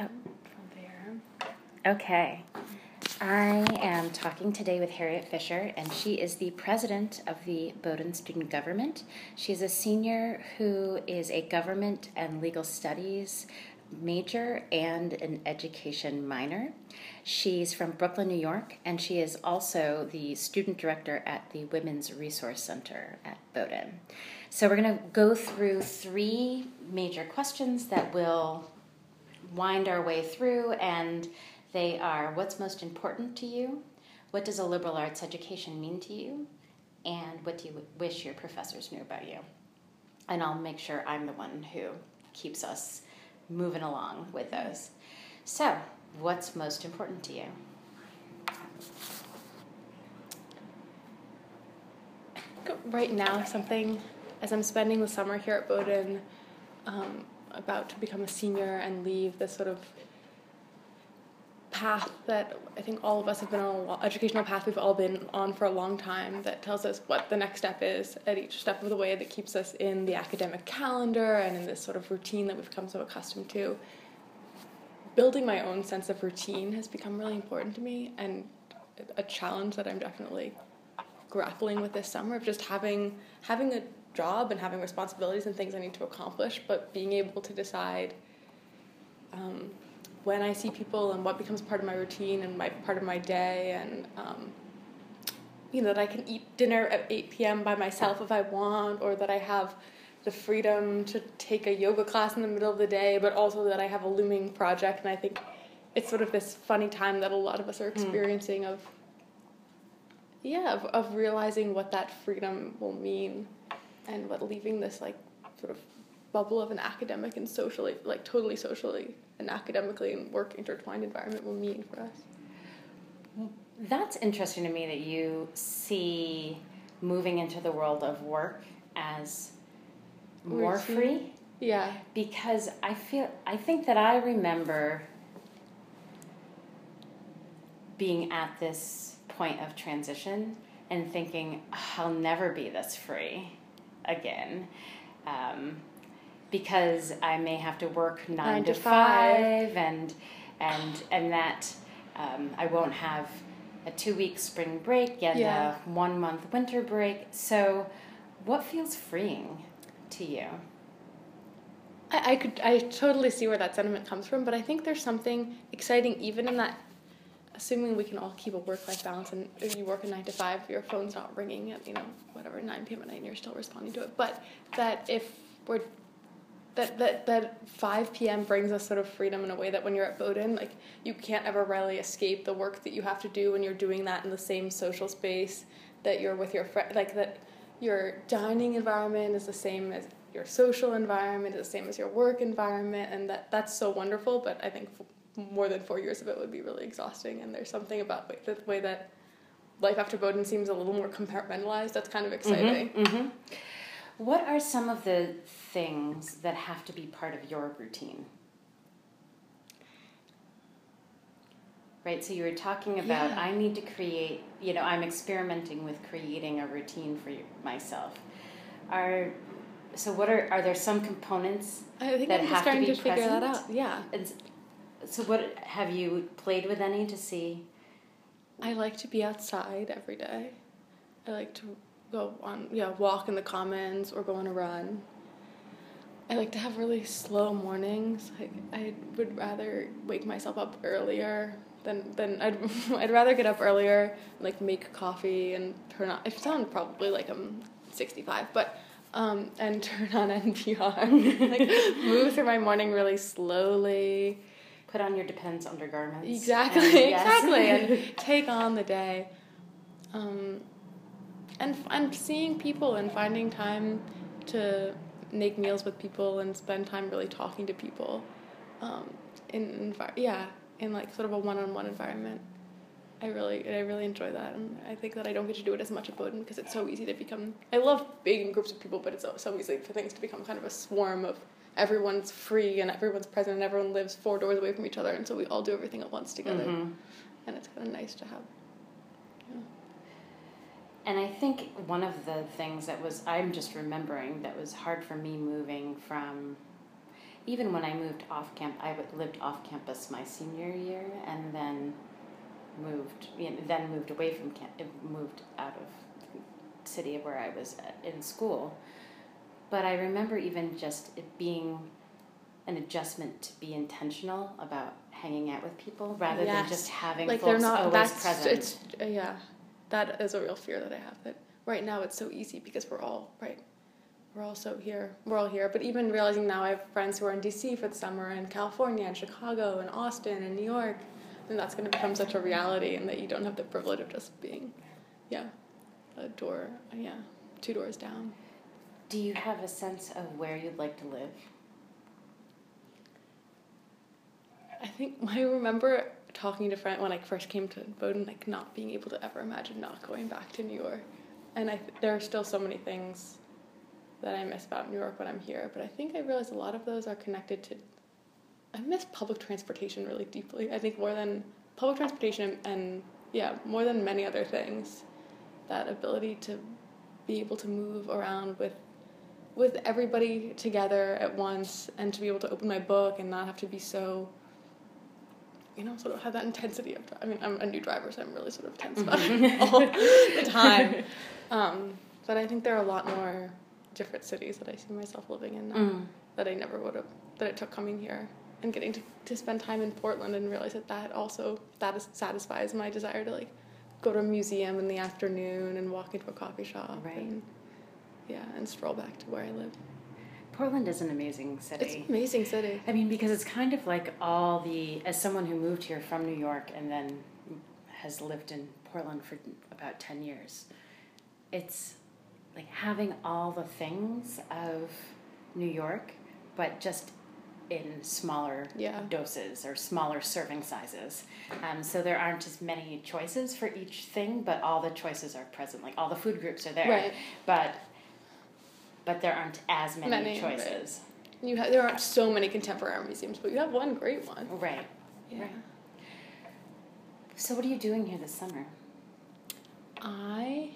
Oh, from there. Okay. I am talking today with Harriet Fisher, and she is the president of the Bowdoin Student Government. She is a senior who is a government and legal studies major and an education minor. She's from Brooklyn, New York, and she is also the student director at the Women's Resource Center at Bowdoin. So, we're going to go through three major questions that will wind our way through, and they are what's most important to you? What does a liberal arts education mean to you? And what do you wish your professors knew about you? And I'll make sure I'm the one who keeps us moving along with those. So, what's most important to you? Right now, something as I'm spending the summer here at Bowdoin, um, about to become a senior and leave this sort of path that I think all of us have been on, a educational path we've all been on for a long time that tells us what the next step is at each step of the way that keeps us in the academic calendar and in this sort of routine that we've become so accustomed to. Building my own sense of routine has become really important to me and a challenge that I'm definitely grappling with this summer of just having having a job and having responsibilities and things I need to accomplish, but being able to decide um, when I see people and what becomes part of my routine and my part of my day, and um, you know that I can eat dinner at eight p.m. by myself if I want, or that I have the freedom to take a yoga class in the middle of the day, but also that I have a looming project, and I think it's sort of this funny time that a lot of us are hmm. experiencing mm. of yeah of, of realizing what that freedom will mean and what leaving this like sort of bubble of an academic and socially like totally socially and academically and work intertwined environment will mean for us. That's interesting to me that you see moving into the world of work as more free. Yeah. Because i feel i think that i remember being at this point of transition and thinking i'll never be this free again. Um, because I may have to work nine, nine to, five, five, and and and that um, I won't have a two week spring break and yeah. a one month winter break. So, what feels freeing to you? I, I could I totally see where that sentiment comes from, but I think there's something exciting even in that assuming we can all keep a work life balance and if you work a nine to five, your phone's not ringing at, you know, whatever, 9 p.m. at night and you're still responding to it. But that if we're that, that that 5 p.m. brings us sort of freedom in a way that when you're at Bowdoin, like you can't ever really escape the work that you have to do when you're doing that in the same social space that you're with your friend, like that your dining environment is the same as your social environment is the same as your work environment, and that that's so wonderful. But I think more than four years of it would be really exhausting. And there's something about the way that life after Bowdoin seems a little more compartmentalized that's kind of mm-hmm, exciting. Mm-hmm, mm-hmm. What are some of the things that have to be part of your routine? Right, so you were talking about yeah. I need to create, you know, I'm experimenting with creating a routine for myself. Are so what are are there some components I think that I'm have to, be to figure that out. Yeah. And so, what have you played with any to see? I like to be outside every day. I like to go on, yeah, walk in the commons or go on a run. I like to have really slow mornings. Like I would rather wake myself up earlier than than I'd I'd rather get up earlier, like make coffee and turn on. I sound probably like I'm sixty five, but um, and turn on NPR. like move through my morning really slowly put on your Depends undergarments. Exactly, and, yes. exactly, and take on the day. Um, and and seeing people and finding time to make meals with people and spend time really talking to people, um, in yeah, in like sort of a one-on-one environment. I really I really enjoy that, and I think that I don't get to do it as much at Bowdoin because it's so easy to become. I love being in groups of people, but it's so easy for things to become kind of a swarm of everyone's free and everyone's present and everyone lives four doors away from each other and so we all do everything at once together mm-hmm. and it's kind of nice to have yeah. and i think one of the things that was i'm just remembering that was hard for me moving from even when I moved off camp, i lived off campus my senior year, and then moved, you know, then moved away from camp, moved out of the city where I was in school. But I remember even just it being an adjustment to be intentional about hanging out with people rather yes. than just having like folks they're not, always that's, present. It's, uh, yeah, that is a real fear that I have. That right now it's so easy because we're all right. We're all so here. We're all here. But even realizing now, I have friends who are in DC for the summer, and California, and Chicago, and Austin, and New York, and that's going to become such a reality, and that you don't have the privilege of just being, yeah, a door, yeah, two doors down. Do you have a sense of where you'd like to live? I think I remember talking to friends when I first came to Bowdoin, like not being able to ever imagine not going back to New York, and I there are still so many things that I miss about New York when I'm here. But I think I realized a lot of those are connected to. I miss public transportation really deeply. I think more than public transportation and yeah, more than many other things, that ability to be able to move around with with everybody together at once and to be able to open my book and not have to be so you know, sort of have that intensity of. I mean, I'm a new driver, so I'm really sort of tense about it all the time. Um, but I think there are a lot more different cities that I see myself living in now mm. that I never would have. That it took coming here and getting to, to spend time in Portland and realize that that also that is, satisfies my desire to like go to a museum in the afternoon and walk into a coffee shop. Right. And, yeah, and stroll back to where I live. Portland is an amazing city. It's an amazing city. I mean, because it's kind of like all the, as someone who moved here from New York and then has lived in Portland for about 10 years, it's like having all the things of New York, but just in smaller yeah. doses or smaller serving sizes. Um, so there aren't as many choices for each thing, but all the choices are present. Like all the food groups are there. Right. But but there aren't as many, many choices. Right. You have, there aren't so many contemporary museums, but you have one great one. Right. Yeah. Right. So what are you doing here this summer? I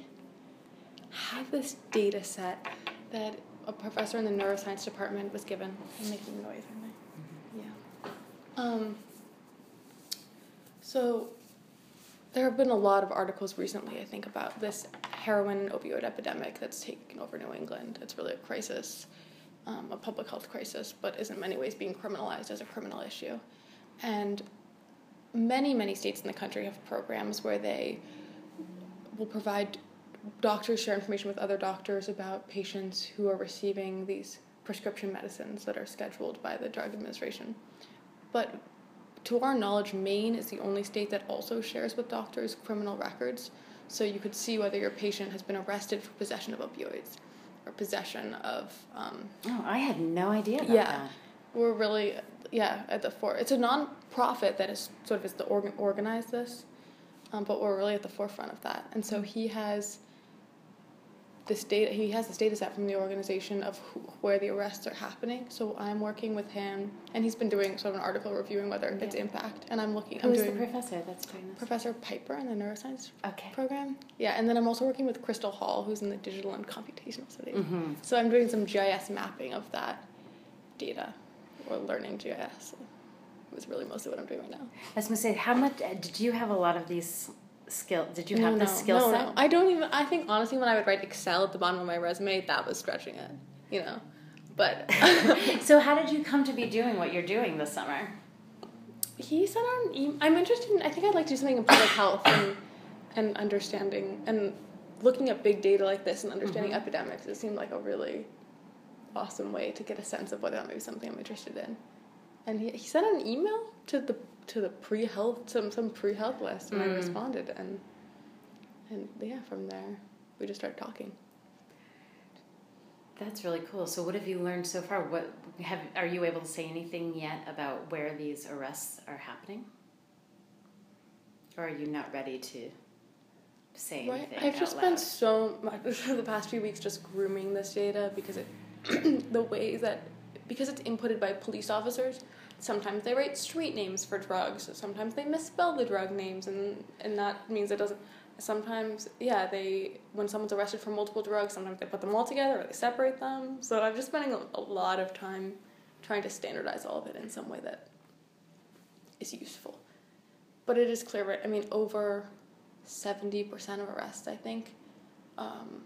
have this data set that a professor in the neuroscience department was given. I'm making noise, aren't I? Mm-hmm. Yeah. Um, so there have been a lot of articles recently, I think, about this heroin opioid epidemic that's taken over New England. It's really a crisis, um, a public health crisis, but is in many ways being criminalized as a criminal issue. And many, many states in the country have programs where they will provide doctors share information with other doctors about patients who are receiving these prescription medicines that are scheduled by the Drug Administration. But to our knowledge, Maine is the only state that also shares with doctors criminal records, so you could see whether your patient has been arrested for possession of opioids or possession of. Um, oh, I had no idea about yeah, that. We're really, yeah, at the fore. It's a non-profit that is sort of is the organ organize this, um, but we're really at the forefront of that. And so he has this data he has this data set from the organization of who, where the arrests are happening so i'm working with him and he's been doing sort of an article reviewing whether yeah. it's impact and i'm looking who I'm is the professor that's doing this professor piper in the neuroscience okay. program yeah and then i'm also working with crystal hall who's in the digital and computational study mm-hmm. so i'm doing some gis mapping of that data or learning gis it was really mostly what i'm doing right now i was going to say how much did you have a lot of these skill? Did you have no, the skill no, set? No, I don't even. I think honestly, when I would write Excel at the bottom of my resume, that was stretching it. You know, but. so how did you come to be doing what you're doing this summer? He sent out an. I'm interested. In, I think I'd like to do something in public health and and understanding and looking at big data like this and understanding mm-hmm. epidemics. It seemed like a really awesome way to get a sense of whether that may be something I'm interested in. And he, he sent an email to the to the pre health some some pre health list, and mm. I responded, and and yeah, from there we just started talking. That's really cool. So, what have you learned so far? What have are you able to say anything yet about where these arrests are happening, or are you not ready to say right. anything? I've just loud? spent so much the past few weeks just grooming this data because it the ways that because it's inputted by police officers sometimes they write street names for drugs sometimes they misspell the drug names and and that means it doesn't sometimes yeah they when someone's arrested for multiple drugs sometimes they put them all together or they separate them so i've just spending a, a lot of time trying to standardize all of it in some way that is useful. But it is clear, right? I mean, over 70% of arrests, I think. Um,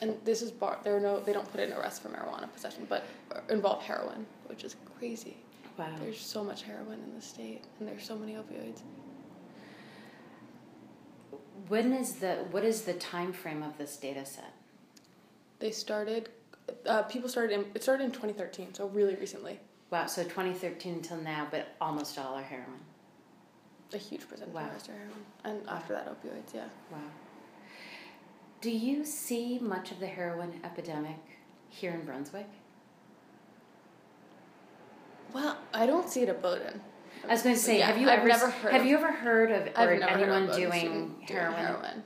and this is bar, there are no, they don't put in arrests for marijuana possession, but involve heroin, which is crazy. Wow. There's so much heroin in the state, and there's so many opioids. When is the what is the time frame of this data set? They started, uh, people started in, it started in 2013, so really recently. Wow, so 2013 until now, but almost all are heroin. A huge percentage Wow. are heroin, and after that, opioids. Yeah. Wow. Do you see much of the heroin epidemic here in Brunswick? Well, I don't see it at Bowdoin. I was going to say, Yeah, have you I've ever never heard have of- you ever heard of or never heard anyone of Bowdoin doing student heroin?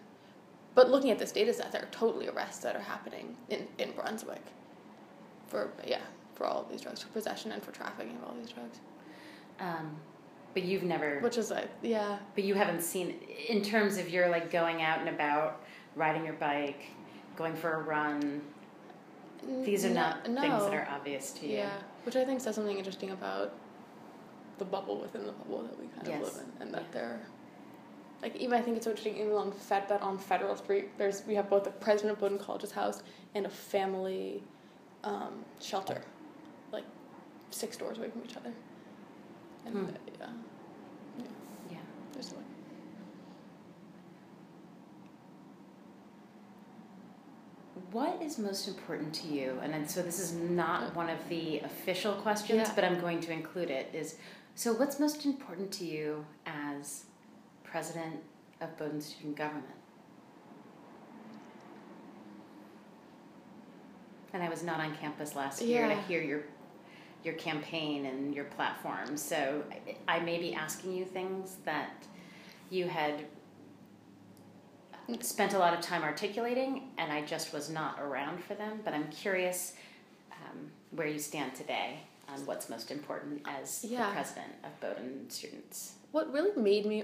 But looking at this data set, there are totally arrests that are happening in, in Brunswick for yeah for all of these drugs, for possession and for trafficking of all these drugs. Um, but you've never, Which is like yeah, but you haven't seen in terms of your like going out and about, riding your bike, going for a run. These are No- not no. things that are obvious to you. Yeah, which I think says something interesting about the bubble within the bubble that we kind Yes. of live in, and that Yeah. they're like even I think it's so interesting even on Fed that on Federal Street there's we have both the president of Bowdoin College's house and a family um, shelter, like six doors away from each other, and Hmm. uh, yeah, yeah, Yeah. there's like What is most important to you? And then, so this is not one of the official questions, Yeah. but I'm going to include it. Is so what's most important to you as president of Bowdoin Student Government? And I was not on campus last year, I hear your your campaign and your platform. So I, I may be asking you things that you had spent a lot of time articulating, and I just was not around for them. But I'm curious um, where you stand today on what's most important as Yeah. the president of Bowdoin students. what really made me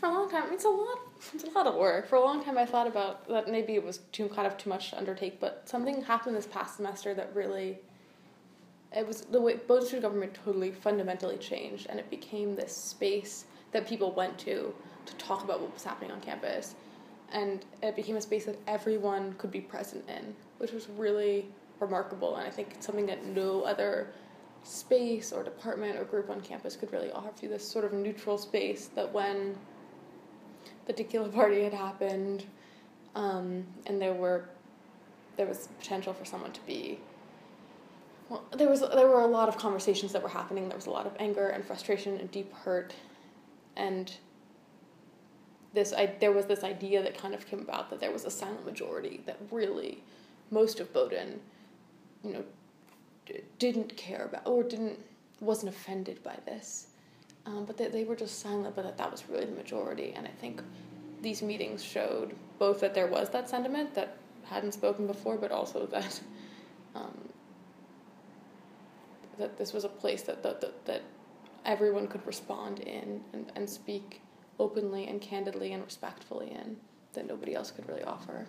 for a long time it's a lot it's a lot of work for a long time i thought about that maybe it was too kind of too much to undertake but something happened this past semester that really it was the way Bowdoin student government totally fundamentally changed and it became this space that people went to to talk about what was happening on campus and it became a space that everyone could be present in which was really remarkable and i think it's something that no other space or department or group on campus could really offer you this sort of neutral space that when the tequila party had happened um, and there were there was potential for someone to be well there was there were a lot of conversations that were happening. There was a lot of anger and frustration and deep hurt. And this I, there was this idea that kind of came about that there was a silent majority that really most of Bowdoin you know didn't care about or didn't wasn't offended by this. Um, but that they were just silent but that that was really the majority. And i think these meetings showed both that there was that sentiment that hadn't spoken before but also that um, that this was a place that that, that, that everyone could respond in and, and speak openly and candidly and respectfully in that nobody else could really offer.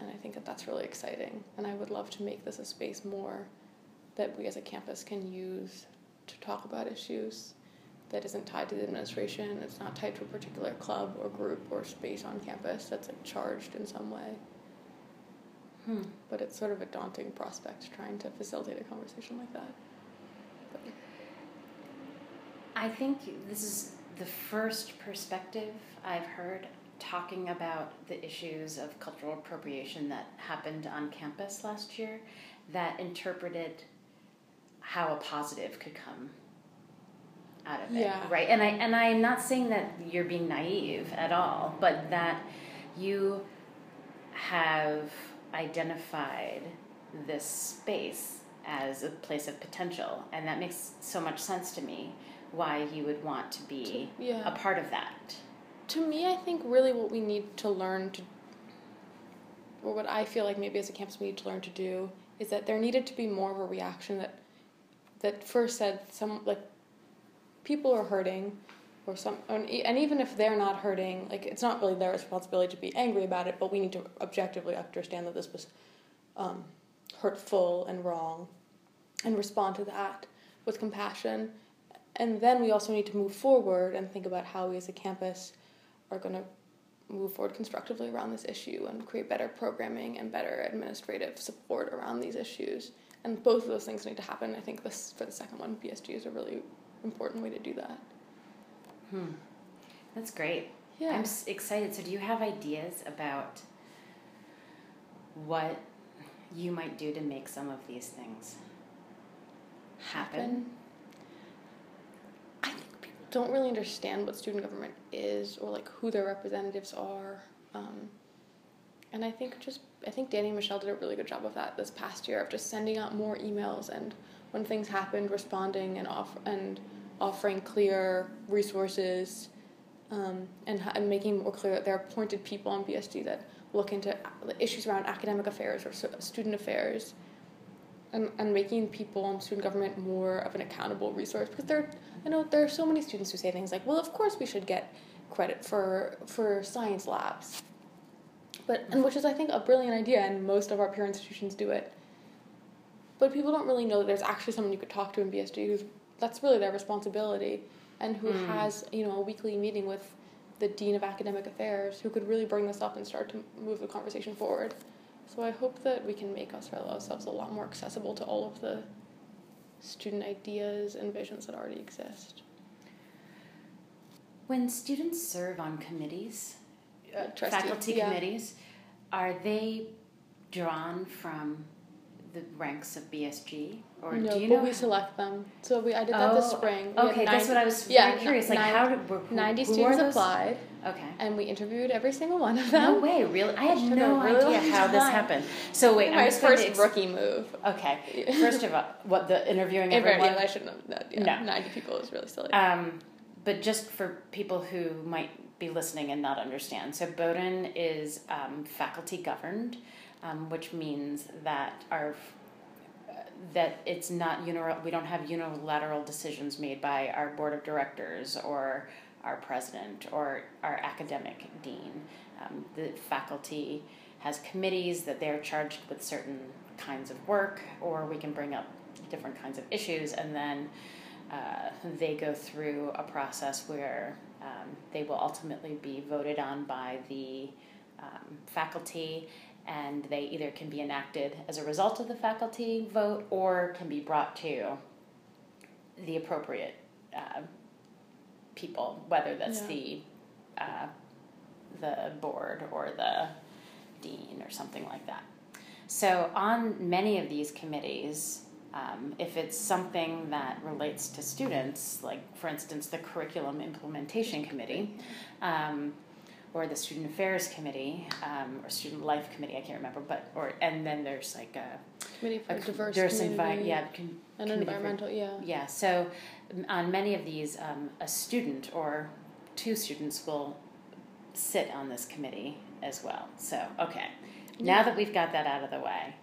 And i think that that's really exciting. And i would love to make this a space more that we as a campus can use to talk about issues that isn't tied to the administration. It's not tied to a particular club or group or space on campus that's like charged in some way. Hmm. But it's sort of a daunting prospect trying to facilitate a conversation like that. But, I think this is the first perspective I've heard talking about the issues of cultural appropriation that happened on campus last year that interpreted how a positive could come out of it right? And i and i'm not saying that you're being naive at all but that you have identified this space as a place of potential and that makes so much sense to me why you would want to be yeah. a part of that. To me, I think really what we need to learn to, or what I feel like maybe as a campus we need to learn to do, is that there needed to be more of a reaction that, that first said some like, people are hurting, or some, and even if they're not hurting, like it's not really their responsibility to be angry about it, but we need to objectively understand that this was, um, hurtful and wrong, and respond to that with compassion. And then we also need to move forward and think about how we as a campus are going to move forward constructively around this issue and create better programming and better administrative support around these issues. And both of those things need to happen. I think this for the second one, BSG is a really important way to do that. Hmm. That's great. Yeah. I'm s- excited. So, do you have ideas about what you might do to make some of these things happen? I think people don't really understand what student government is or like who their representatives are. Um, and I think just I think Danny and Michelle did a really good job of that this past year of just sending out more emails and when things happened, responding and off and offering clear resources um, and, and making more clear that there are appointed people on BSG that look into issues around academic affairs or student affairs and, and making people on student government more of an accountable resource. Because there I know there are so many students who say things like well of course we should get credit for for science labs but and which is I think a brilliant idea and most of our peer institutions do it. But people don't really know that there's actually someone you could talk to in BSG who's that's really their responsibility and who mm. has you know a weekly meeting with the dean of academic affairs who could really bring this up and start to move the conversation forward. So i hope that we can make ourselves a lot more accessible to all of the student ideas and visions that already exist. When students serve on committees uh, faculty yeah. committees are they drawn from the ranks of BSG, or no, do you but know? we select them. So we I did that oh, this spring. We okay, that's what I was yeah, curious. Like, nine, how did who, ninety who students applied? Okay. And we interviewed every single one of them. No way, really? I had no really idea how this happened. So wait, My first ex- rookie move. Okay, first of all, what the interviewing everyone? I shouldn't have. That, yeah, No. ninety people is really silly. Um, but just for people who might be listening and not understand, so Bowdoin is um, faculty governed, um, which means that our that it's not unilateral. We don't have unilateral decisions made by our board of directors or our president or our academic dean. Um, the faculty has committees that they're charged with certain kinds of work, or we can bring up different kinds of issues, and then uh, they go through a process where um, they will ultimately be voted on by the um, faculty and they either can be enacted as a result of the faculty vote or can be brought to the appropriate uh, people, whether that's Yeah. the uh, the board or the dean or something like that. So on many of these committees, um, if it's something that relates to students, like for instance the curriculum implementation committee, um, or the student affairs committee um, or student life committee i can't remember but or and then there's like a, committee for a diverse diverse community envi- yeah con- and committee for- environmental. yeah. yeah so on many of these um, a student or two students will sit on this committee as well so okay now that we've got that out of the way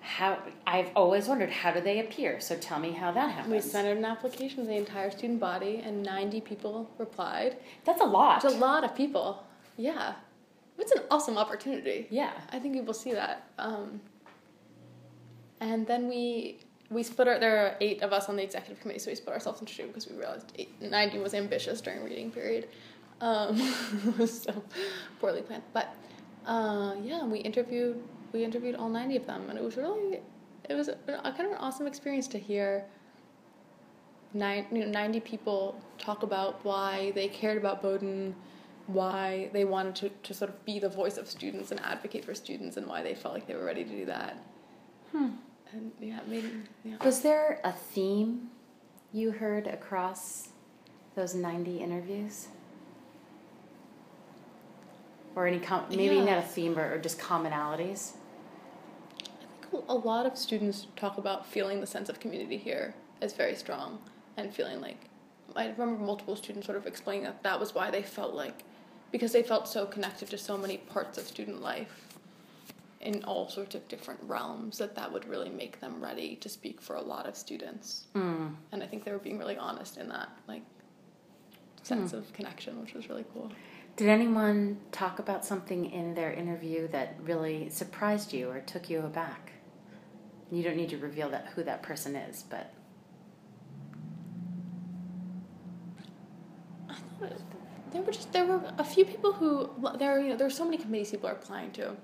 how i've always wondered how do they appear so tell me how that happens We sent out an application to the entire student body, and 90 people replied. that's a lot It's a lot of people. Yeah. It's an awesome opportunity. yeah I think people see that. Um, and then we we split our. There are eight of us on the executive committee, so we split ourselves into two because we realized eight, 90 was ambitious during reading period. Um, it was so poorly planned, but uh, yeah, we interviewed we interviewed all 90 of them, and it was really it was a, a kind of an awesome experience to hear. Nine, you know, 90 people talk about why they cared about Bowdoin, why they wanted to, to sort of be the voice of students and advocate for students, and why they felt like they were ready to do that. hmm. And yeah, maybe yeah. Was there a theme you heard across those 90 interviews? Or any, com- maybe Yeah. not a theme, or, or just commonalities? A lot of students talk about feeling the sense of community here as very strong and feeling like I remember multiple students sort of explaining that that was why they felt like because they felt so connected to so many parts of student life in all sorts of different realms that that would really make them ready to speak for a lot of students Mm. and I think they were being really honest in that like sense of connection which was really cool Did anyone talk about something in their interview that really surprised you or took you aback? You don't need to reveal that who that person is, but I thought there were just there were a few people who there are, you know there are so many committees people are applying to,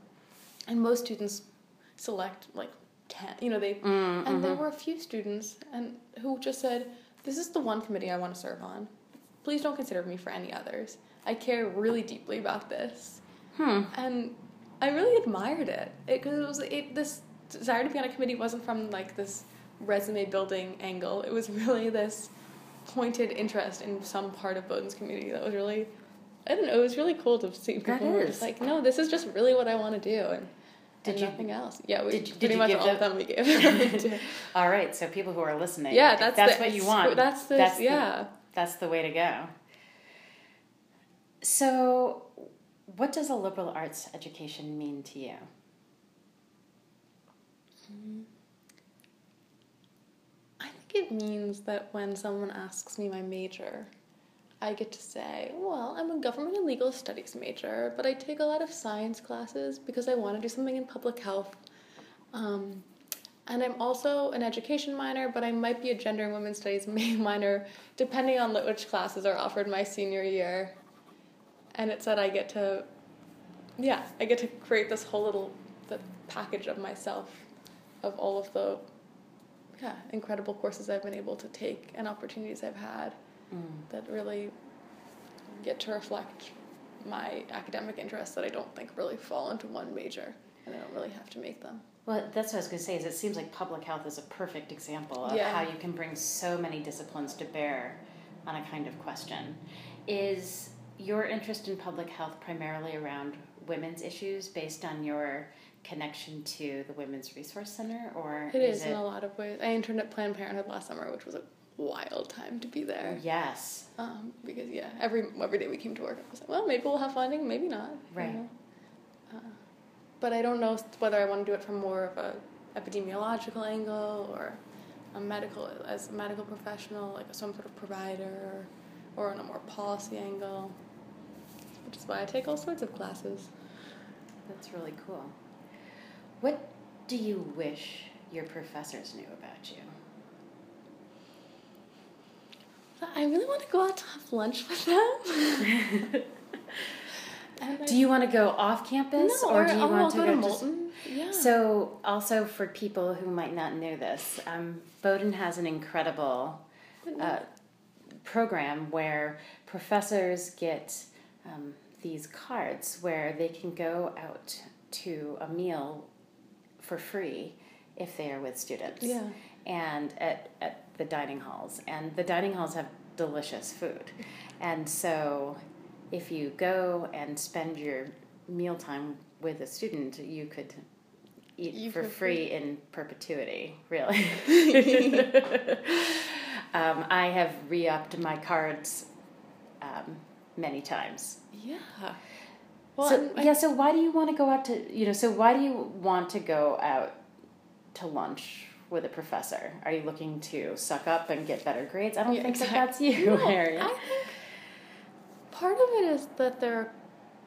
and most students select like ten. You know they Mm, and there mhm. were a few students and who just said this is the one committee I want to serve on. Please don't consider me for any others. I care really deeply about this, hmm. and I really admired it because it, was it this desire to be on a committee wasn't from like this resume building angle. It was really this pointed interest in some part of Bowdoin's community that was really I don't know, it was really cool to see people who were just like, no, this is just really what I want to do and, Did and you- nothing else. Yeah, we did you- did pretty much all of them- them we gave. All right, so people who are listening, yeah, that's that's the, what you want. That's the That's the- yeah. That's the way to go. So, what does a liberal arts education mean to you? I think it means that when someone asks me my major, I get to say, well, I'm a government and legal studies major, but I take a lot of science classes because I want to do something in public health. Um, and I'm also an education minor, but I might be a gender and women's studies minor, depending on which classes are offered my senior year. And it said I get to, yeah, I get to create this whole little the package of myself, of all of the yeah, incredible courses I've been able to take and opportunities I've had mm. that really get to reflect my academic interests that I don't think really fall into one major and I don't really have to make them. Well, that's what I was going to say. Is it seems like public health is a perfect example of Yeah. how you can bring so many disciplines to bear on a kind of question. Is your interest in public health primarily around women's issues based on your connection to the Women's Resource Center, or It is, is in a lot of ways. I interned at Planned Parenthood last summer, which was a wild time to be there. Yes. Um, because yeah, every every day we came to work, I was like, well, maybe we'll have funding, maybe not. you Right. know? Uh, but I don't know whether I want to do it from more of a epidemiological angle or a medical as a medical professional, like some sort of provider, or on a more policy angle. Which is why I take all sorts of classes. That's really cool. What do you wish your professors knew about you? I really want to go out to have lunch with them. Do you want to go off campus, no, or do you I'll want to go go to just- Yeah. So, also for people who might not know this, um, Bowdoin has an incredible uh, program where professors get um, these cards where they can go out to a meal for free if they are with students. Yeah. And at, at the dining halls. And the dining halls have delicious food. And so if you go and spend your mealtime with a student, you could eat You for could free in perpetuity, really. um, I have re upped my cards um, many times. yeah. Well, so, I- yeah, so why do you want to go out to, you know, so why do you want to go out to lunch with a professor? Are you looking to suck up and get better grades? I don't Yeah, think exact- that that's you, No, Harriet. I think part of it is that there are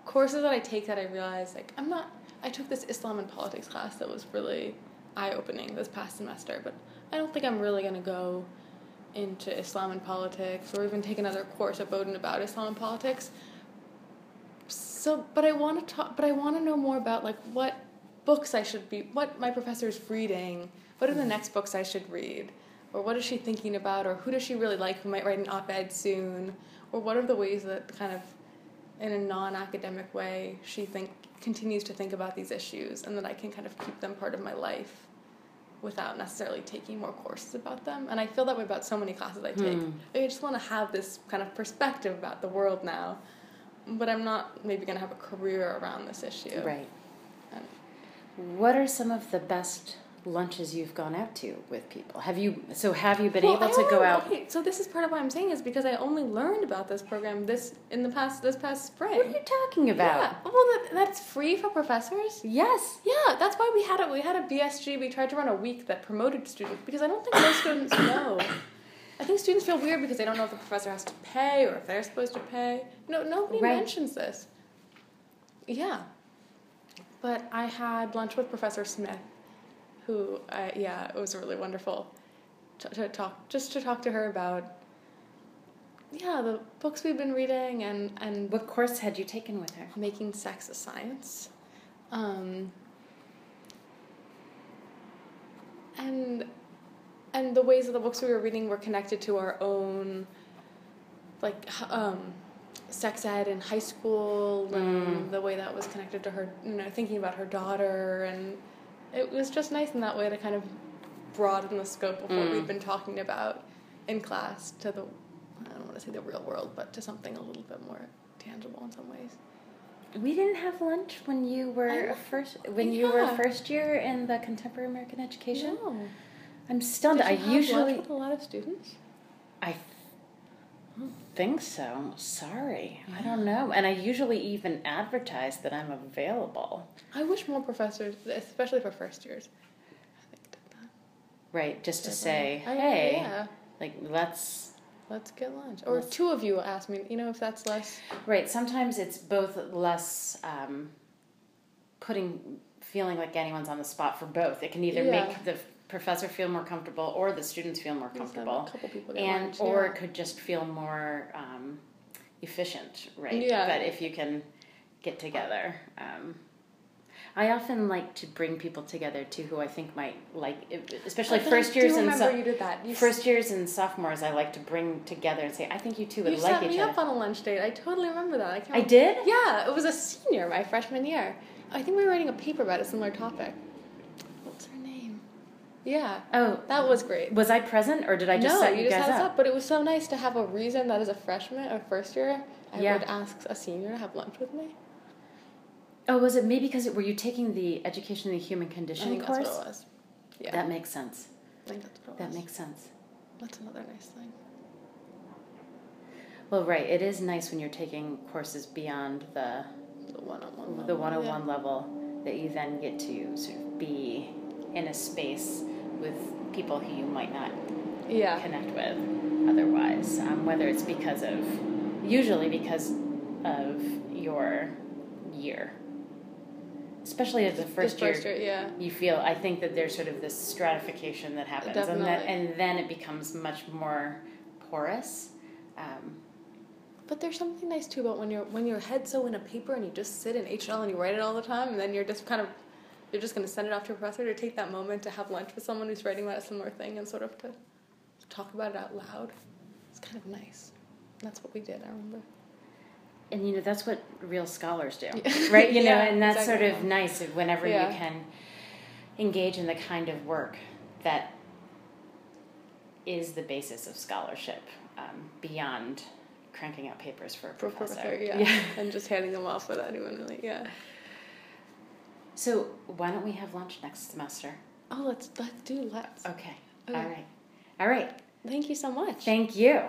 courses that I take that I realize like I'm not. I took this Islam and politics class that was really eye opening this past semester, but I don't think I'm really gonna go into Islam and politics or even take another course at Bowdoin about Islam and politics. So, but I want to talk. But I want to know more about like what books I should be, what my professor's reading, what are the next books I should read, or what is she thinking about, or who does she really like who might write an op-ed soon, or what are the ways that kind of, in a non-academic way, she think continues to think about these issues, and that I can kind of keep them part of my life, without necessarily taking more courses about them. And I feel that way about so many classes I take. Hmm. I just want to have this kind of perspective about the world now, but I'm not maybe going to have a career around this issue. Right. And- What are some of the best lunches you've gone out to with people? Have you so have you been Well, able I to go out? Okay, so this is part of what I'm saying is because I only learned about this program this in the past this past spring. What are you talking about? Yeah. Well, that, that's free for professors. Yes. Yeah, that's why we had a we had a BSG. We tried to run a week that promoted students because I don't think most students know. I think students feel weird because they don't know if the professor has to pay or if they're supposed to pay. No, nobody Right. mentions this. Yeah, but I had lunch with Professor Smith, who I, yeah, it was really wonderful to, to talk just to talk to her about yeah the books we've been reading and and What course had you taken with her? making sex a science. Um, and and the ways that the books we were reading were connected to our own like um, sex ed in high school and Mm. the way that was connected to her you know thinking about her daughter and it was just nice in that way to kind of broaden the scope of what Mm. we've been talking about in class to the I don't want to say the real world but to something a little bit more tangible in some ways. We didn't have lunch when you were I first when you were first year in the contemporary American education. No. I'm stunned. I you have usually lunch with a lot of students. I think so. Sorry. I don't know. And I usually even advertise that I'm available. I wish more professors, especially for first years, I think did that. Right, just to say. I- hey, yeah, like let's let's get lunch. Or Let's- two of you ask me. You know, if that's less. Right. Sometimes it's both less um, putting feeling like anyone's on the spot for both. It can either Yeah. make the professor feel more comfortable or the students feel more comfortable, A couple people get and lunch. or yeah. it could just feel more um, efficient, right? Yeah. But if you can get together. Um, I often like to bring people together too, who I think might like, especially first years and so, you did that. You s- first years and sophomores. I like to bring together and say, I think you two would you like set me up on a lunch date. I totally remember that. I can't. I did. Yeah, it was a senior my freshman year. I think we were writing a paper about a similar topic. What's her name? Yeah, Oh, that was great. Was I present or did I just no, set you you, just guys had us up? up, but it was so nice to have a reason that as a freshman or first year, I Yeah. would ask a senior to have lunch with me. Oh, was it maybe because it, were you taking the education of the human I condition think course? that's what it was. Yeah, That makes sense. I think that's what it That was. makes sense. That's another nice thing. Well, right. It is nice when you're taking courses beyond the The one-on-one. the level, 101 level that you then get to sort of be in a space with people who you might not Yeah. connect with otherwise. Um, whether it's because of, usually because of your year, especially as a The first year. first year, yeah. you feel I think that there's sort of this stratification that happens and that and then it becomes much more porous um, But there's something nice too about when you're when your head's so in a paper and you just sit in HL and you write it all the time, and then you're just kind of you're just going to send it off to a professor to take that moment to have lunch with someone who's writing about a similar thing and sort of to talk about it out loud. It's kind of nice. That's what we did. I remember. and you know that's what real scholars do Yeah. right you know Yeah, and that's exactly. sort of nice whenever Yeah. you can engage in the kind of work that is the basis of scholarship um, beyond cranking out papers for a For professor, professor, yeah. and just handing them off without anyone really, yeah. So why don't we have lunch next semester Oh, let's let's do let's. okay Okay. all right all right Thank you so much. thank you